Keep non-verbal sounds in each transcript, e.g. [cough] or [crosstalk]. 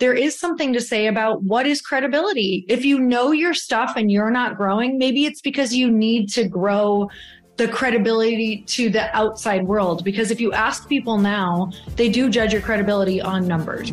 there is something to say about what is credibility. If you know your stuff and you're not growing, maybe it's because you need to grow the credibility to the outside world. Because if you ask people now, they do judge your credibility on numbers.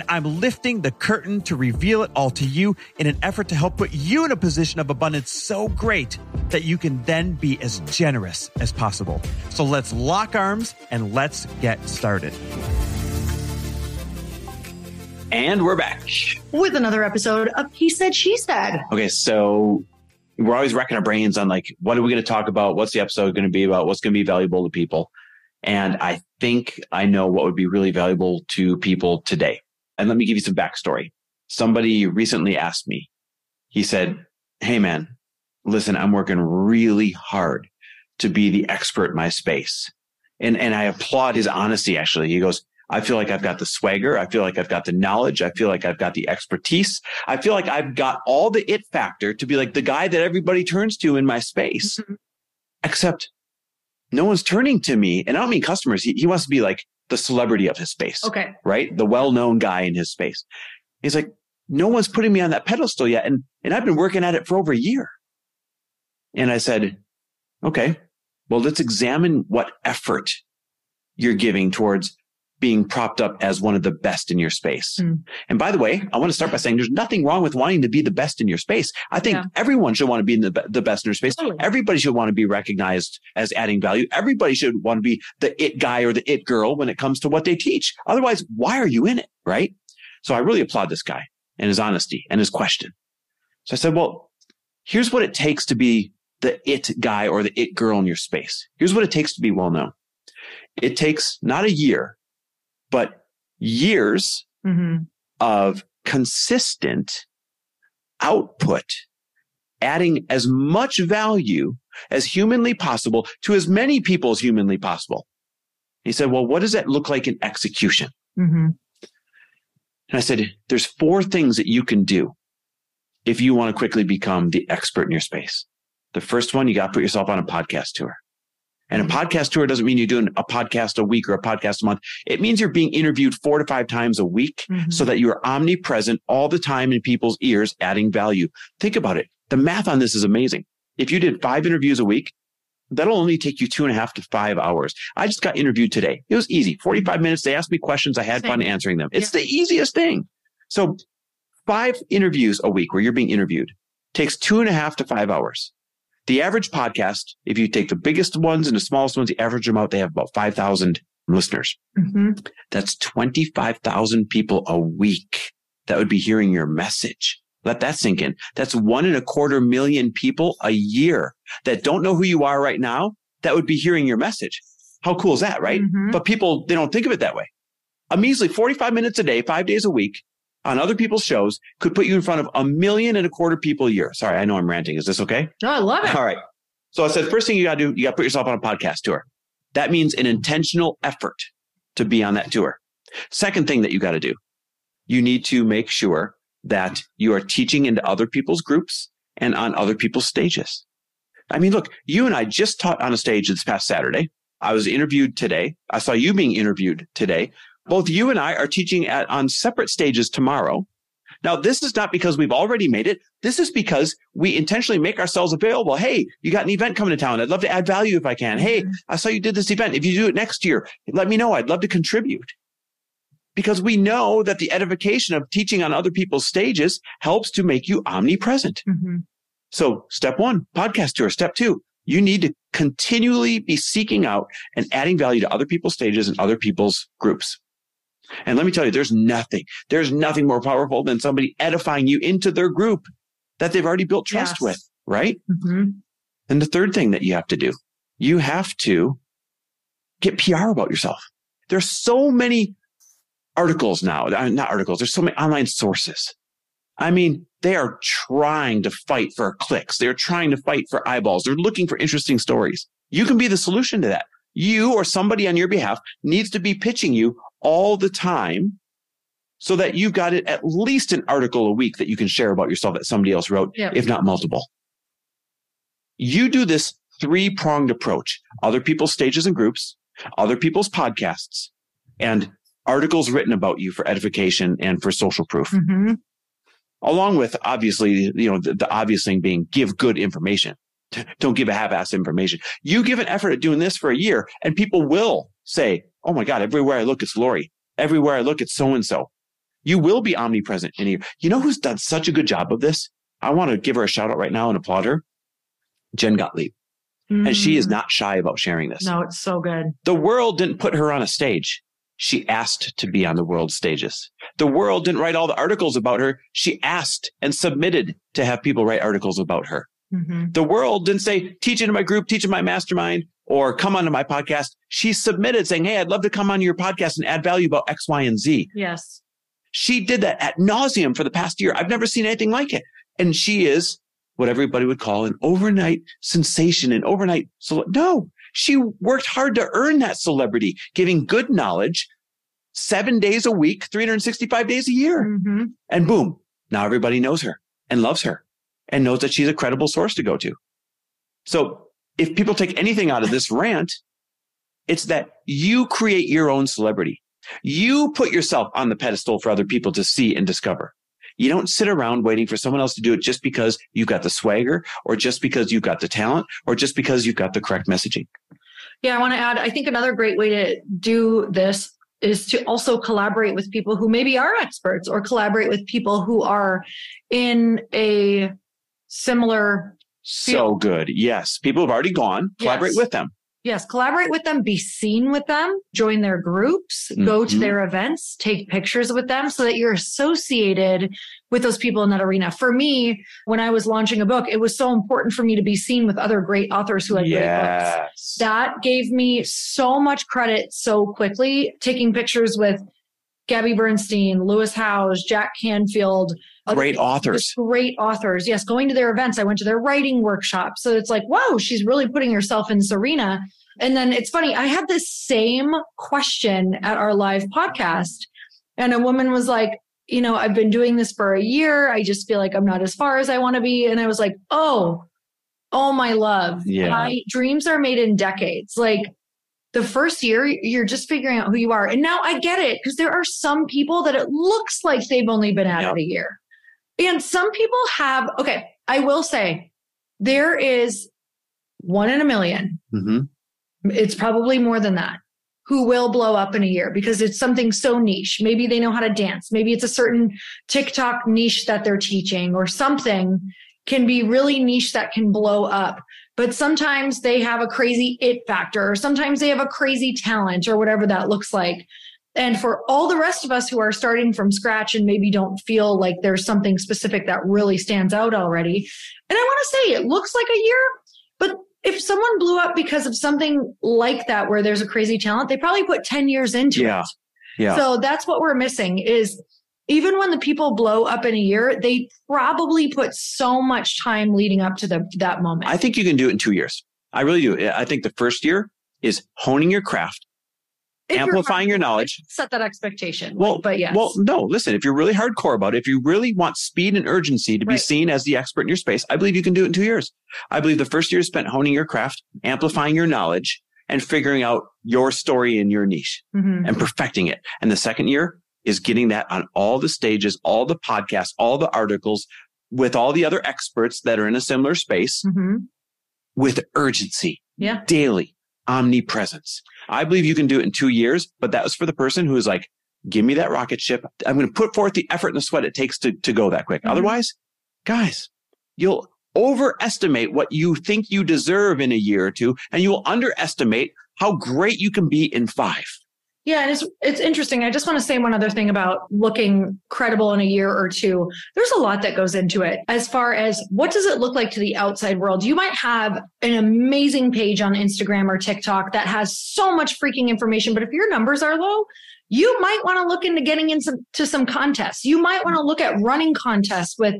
and I'm lifting the curtain to reveal it all to you in an effort to help put you in a position of abundance so great that you can then be as generous as possible. So let's lock arms and let's get started. And we're back with another episode of He Said, She Said. Okay, so we're always wrecking our brains on like, what are we going to talk about? What's the episode going to be about? What's going to be valuable to people? And I think I know what would be really valuable to people today. And let me give you some backstory. Somebody recently asked me, he said, Hey man, listen, I'm working really hard to be the expert in my space. And, and I applaud his honesty. Actually, he goes, I feel like I've got the swagger. I feel like I've got the knowledge. I feel like I've got the expertise. I feel like I've got all the it factor to be like the guy that everybody turns to in my space. Mm-hmm. Except no one's turning to me. And I don't mean customers. He, he wants to be like the celebrity of his space. Okay. Right? The well-known guy in his space. He's like, no one's putting me on that pedestal yet. And, and I've been working at it for over a year. And I said, okay, well, let's examine what effort you're giving towards being propped up as one of the best in your space. Mm. And by the way, I want to start by saying there's nothing wrong with wanting to be the best in your space. I think yeah. everyone should want to be the, the best in their space. Totally. Everybody should want to be recognized as adding value. Everybody should want to be the it guy or the it girl when it comes to what they teach. Otherwise, why are you in it? Right. So I really applaud this guy and his honesty and his question. So I said, well, here's what it takes to be the it guy or the it girl in your space. Here's what it takes to be well known. It takes not a year, but years mm-hmm. of consistent output, adding as much value as humanly possible to as many people as humanly possible. He said, well, what does that look like in execution? Mm-hmm. And I said, there's four things that you can do if you want to quickly become the expert in your space. The first one, you got to put yourself on a podcast tour. And a podcast tour doesn't mean you're doing a podcast a week or a podcast a month. It means you're being interviewed four to five times a week mm-hmm. so that you're omnipresent all the time in people's ears, adding value. Think about it. The math on this is amazing. If you did five interviews a week, that'll only take you two and a half to five hours. I just got interviewed today. It was easy. 45 minutes. They asked me questions. I had Same. fun answering them. It's yeah. the easiest thing. So five interviews a week where you're being interviewed takes two and a half to five hours. The average podcast, if you take the biggest ones and the smallest ones, you average them out, they have about 5,000 listeners. Mm-hmm. That's 25,000 people a week that would be hearing your message. Let that sink in. That's one and a quarter million people a year that don't know who you are right now that would be hearing your message. How cool is that, right? Mm-hmm. But people, they don't think of it that way. A measly 45 minutes a day, five days a week on other people's shows could put you in front of a million and a quarter people a year. Sorry, I know I'm ranting. Is this okay? No, I love it. All right. So I said, first thing you got to do, you got to put yourself on a podcast tour. That means an intentional effort to be on that tour. Second thing that you got to do, you need to make sure that you are teaching into other people's groups and on other people's stages. I mean, look, you and I just taught on a stage this past Saturday. I was interviewed today. I saw you being interviewed today. Both you and I are teaching at, on separate stages tomorrow. Now, this is not because we've already made it. This is because we intentionally make ourselves available. Hey, you got an event coming to town. I'd love to add value if I can. Hey, mm-hmm. I saw you did this event. If you do it next year, let me know. I'd love to contribute. Because we know that the edification of teaching on other people's stages helps to make you omnipresent. Mm-hmm. So step one, podcast tour. Step two, you need to continually be seeking out and adding value to other people's stages and other people's groups. And let me tell you, there's nothing, there's nothing more powerful than somebody edifying you into their group that they've already built trust yes. with, right? Mm-hmm. And the third thing that you have to do, you have to get PR about yourself. There's so many articles now, uh, not articles. There's so many online sources. I mean, they are trying to fight for clicks. They're trying to fight for eyeballs. They're looking for interesting stories. You can be the solution to that. You or somebody on your behalf needs to be pitching you all the time so that you've got it at least an article a week that you can share about yourself that somebody else wrote, yep. if not multiple. You do this three pronged approach, other people's stages and groups, other people's podcasts, and articles written about you for edification and for social proof. Mm-hmm. Along with obviously, you know, the, the obvious thing being give good information. Don't give a half-assed information. You give an effort at doing this for a year and people will say, Oh my God, everywhere I look, it's Lori. Everywhere I look, it's so and so. You will be omnipresent in here. You know who's done such a good job of this? I want to give her a shout out right now and applaud her. Jen Gottlieb. Mm. And she is mm. not shy about sharing this. No, it's so good. The world didn't put her on a stage. She asked to be on the world stages. The world didn't write all the articles about her. She asked and submitted to have people write articles about her. Mm-hmm. The world didn't say, teach into my group, teach in my mastermind, or come onto my podcast. She submitted saying, Hey, I'd love to come on your podcast and add value about X, Y, and Z. Yes. She did that at nauseum for the past year. I've never seen anything like it. And she is what everybody would call an overnight sensation, an overnight. So no, she worked hard to earn that celebrity, giving good knowledge seven days a week, 365 days a year. Mm-hmm. And boom, now everybody knows her and loves her and knows that she's a credible source to go to. So if people take anything out of this rant, it's that you create your own celebrity. You put yourself on the pedestal for other people to see and discover. You don't sit around waiting for someone else to do it just because you've got the swagger or just because you've got the talent or just because you've got the correct messaging. Yeah, I want to add, I think another great way to do this is to also collaborate with people who maybe are experts or collaborate with people who are in a similar so good. Yes. People have already gone. Collaborate yes. with them. Yes, collaborate with them, be seen with them, join their groups, mm-hmm. go to mm-hmm. their events, take pictures with them so that you're associated with those people in that arena. For me, when I was launching a book, it was so important for me to be seen with other great authors who had yes. great books. That gave me so much credit so quickly, taking pictures with Gabby Bernstein, Lewis Howes, Jack Canfield. Great authors. Great authors. Yes, going to their events. I went to their writing workshop. So it's like, whoa, she's really putting herself in this arena. And then it's funny, I had this same question at our live podcast. And a woman was like, you know, I've been doing this for a year. I just feel like I'm not as far as I want to be. And I was like, oh, oh, my love. Yeah. My dreams are made in decades. Like, the first year you're just figuring out who you are and now i get it because there are some people that it looks like they've only been at yep. it a year and some people have okay i will say there is one in a 1000000 mm-hmm. it's probably more than that who will blow up in a year because it's something so niche maybe they know how to dance maybe it's a certain tiktok niche that they're teaching or something can be really niche that can blow up but sometimes they have a crazy it factor, or sometimes they have a crazy talent, or whatever that looks like. And for all the rest of us who are starting from scratch and maybe don't feel like there's something specific that really stands out already. And I want to say it looks like a year, but if someone blew up because of something like that where there's a crazy talent, they probably put 10 years into yeah. it. Yeah. So that's what we're missing is even when the people blow up in a year, they probably put so much time leading up to the, that moment. I think you can do it in two years. I really do. I think the first year is honing your craft, if amplifying your knowledge. Set that expectation. Well, but yes. Well, no, listen, if you're really hardcore about it, if you really want speed and urgency to be right. seen as the expert in your space, I believe you can do it in two years. I believe the first year is spent honing your craft, amplifying your knowledge, and figuring out your story in your niche mm-hmm. and perfecting it. And the second year is getting that on all the stages, all the podcasts, all the articles with all the other experts that are in a similar space mm-hmm. with urgency. Yeah. Daily omnipresence. I believe you can do it in two years, but that was for the person who is like, give me that rocket ship. I'm going to put forth the effort and the sweat it takes to, to go that quick. Mm-hmm. Otherwise, guys, you'll overestimate what you think you deserve in a year or two, and you will underestimate how great you can be in five. Yeah, and it's it's interesting. I just want to say one other thing about looking credible in a year or two. There's a lot that goes into it as far as what does it look like to the outside world. You might have an amazing page on Instagram or TikTok that has so much freaking information, but if your numbers are low, you might want to look into getting into some contests. You might want to look at running contests with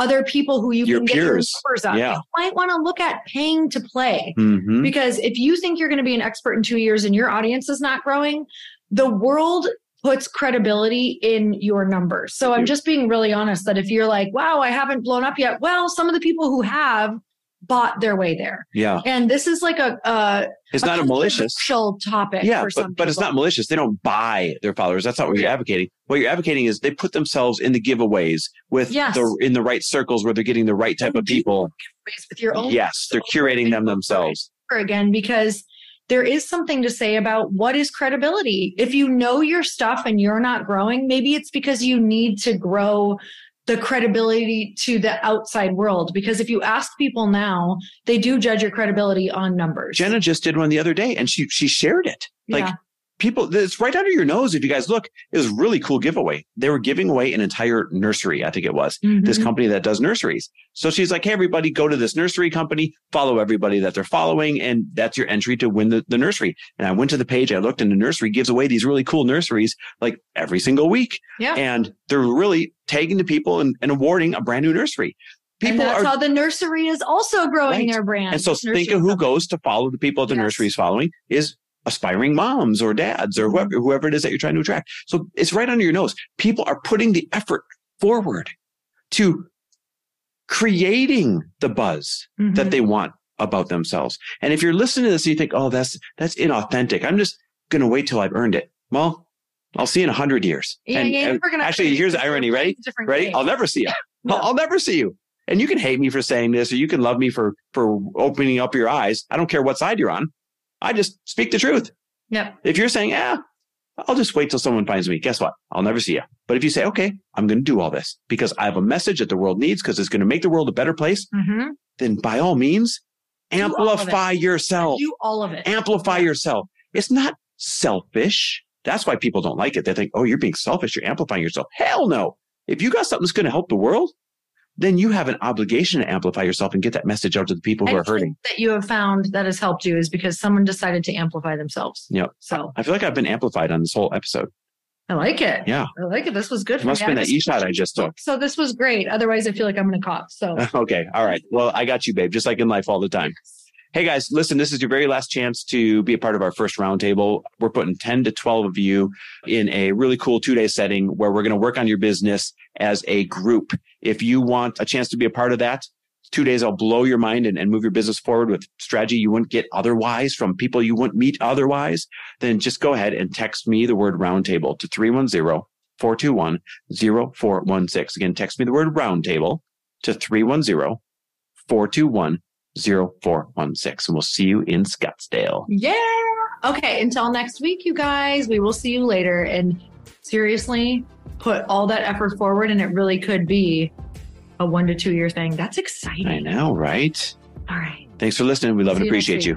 other people who you Your can peers. get your numbers up. Yeah. You might want to look at paying to play. Mhm. Because if you think you're going to be an expert in two years and your audience is not growing, the world puts credibility in your numbers. So I'm just being really honest that if you're like, wow, I haven't blown up yet, well, some of the people who have bought their way there. Yeah. And this is like a, a It's not a malicious. topic. Yeah, for some but, but it's not malicious. They don't buy their followers. That's not what you're advocating. What you're advocating is they put themselves in the giveaways with Yes. the in the right circles where they're getting the right type of people. with your own Yes, they're curating them themselves. again because there is something to say about what is credibility. If you know your stuff and you're not growing, maybe it's because you need to grow the credibility to the outside world. Because if you ask people now, they do judge your credibility on numbers. Jenna just did one the other day and she she shared it. Like Yeah. people it's right under your nose if you guys look. It was a really cool giveaway. They were giving away an entire nursery, I think it was. This Mhm. company that does nurseries. So she's like, hey, everybody, go to this nursery company, follow everybody that they're following, and that's your entry to win the, the nursery. And I went to the page, I looked, and the nursery gives away these really cool nurseries like every single week. Yeah. And they're really tagging the people and, and awarding a brand new nursery. and People that's are how the nursery is also growing Right. their brand. and so Nursery think of who goes to follow the people the Yes. nursery is following is aspiring moms or dads or whoever, whoever it is that you're trying to attract. So it's right under your nose. People are putting the effort forward to creating the buzz Mhm. that they want about themselves. And if you're listening to this and you think, oh, that's that's inauthentic. I'm just gonna wait till I've earned it. Well, I'll see you in a hundred years. Yeah, and, yeah, and actually, [laughs] here's the irony. Ready? game. I'll never see you. [laughs] No. I'll, I'll never see you. And you can hate me for saying this, or you can love me for for opening up your eyes. I don't care what side you're on. I just speak the truth. Yep. If you're saying, yeah, I'll just wait till someone finds me. Guess what? I'll never see you. But if you say, okay, I'm going to do all this because I have a message that the world needs because it's going to make the world a better place, Mhm. then by all means, all amplify yourself. Do all of it. Amplify yourself. It's not selfish. That's why people don't like it. They think, oh, you're being selfish. You're amplifying yourself. Hell no. If you got something that's going to help the world, then you have an obligation to amplify yourself and get that message out to the people who are hurting. that you have found that has helped you is because someone decided to amplify themselves. Yep. So I feel like I've been amplified on this whole episode. I like it. Yeah. I like it. This was good. It must have been that e-shot I just took. So this was great. Otherwise, I feel like I'm going to cough. So [laughs] Okay. All right. Well, I got you, babe, just like in life all the time. Hey guys, listen, this is your very last chance to be a part of our first roundtable. We're putting 10 to 12 of you in a really cool two day setting where we're going to work on your business as a group. If you want a chance to be a part of that, two days I'll blow your mind and, and move your business forward with strategy you wouldn't get otherwise from people you wouldn't meet otherwise, then just go ahead and text me the word roundtable to 310 421 0416. Again, text me the word roundtable to 310 421 0416. And we'll see you in Scottsdale. yeah. Okay. Until next week, you guys, we will see you later. And seriously, put all that effort forward, and it really could be a one to two year thing. That's exciting. I know, right? All right. Thanks for listening. We love and See next appreciate you.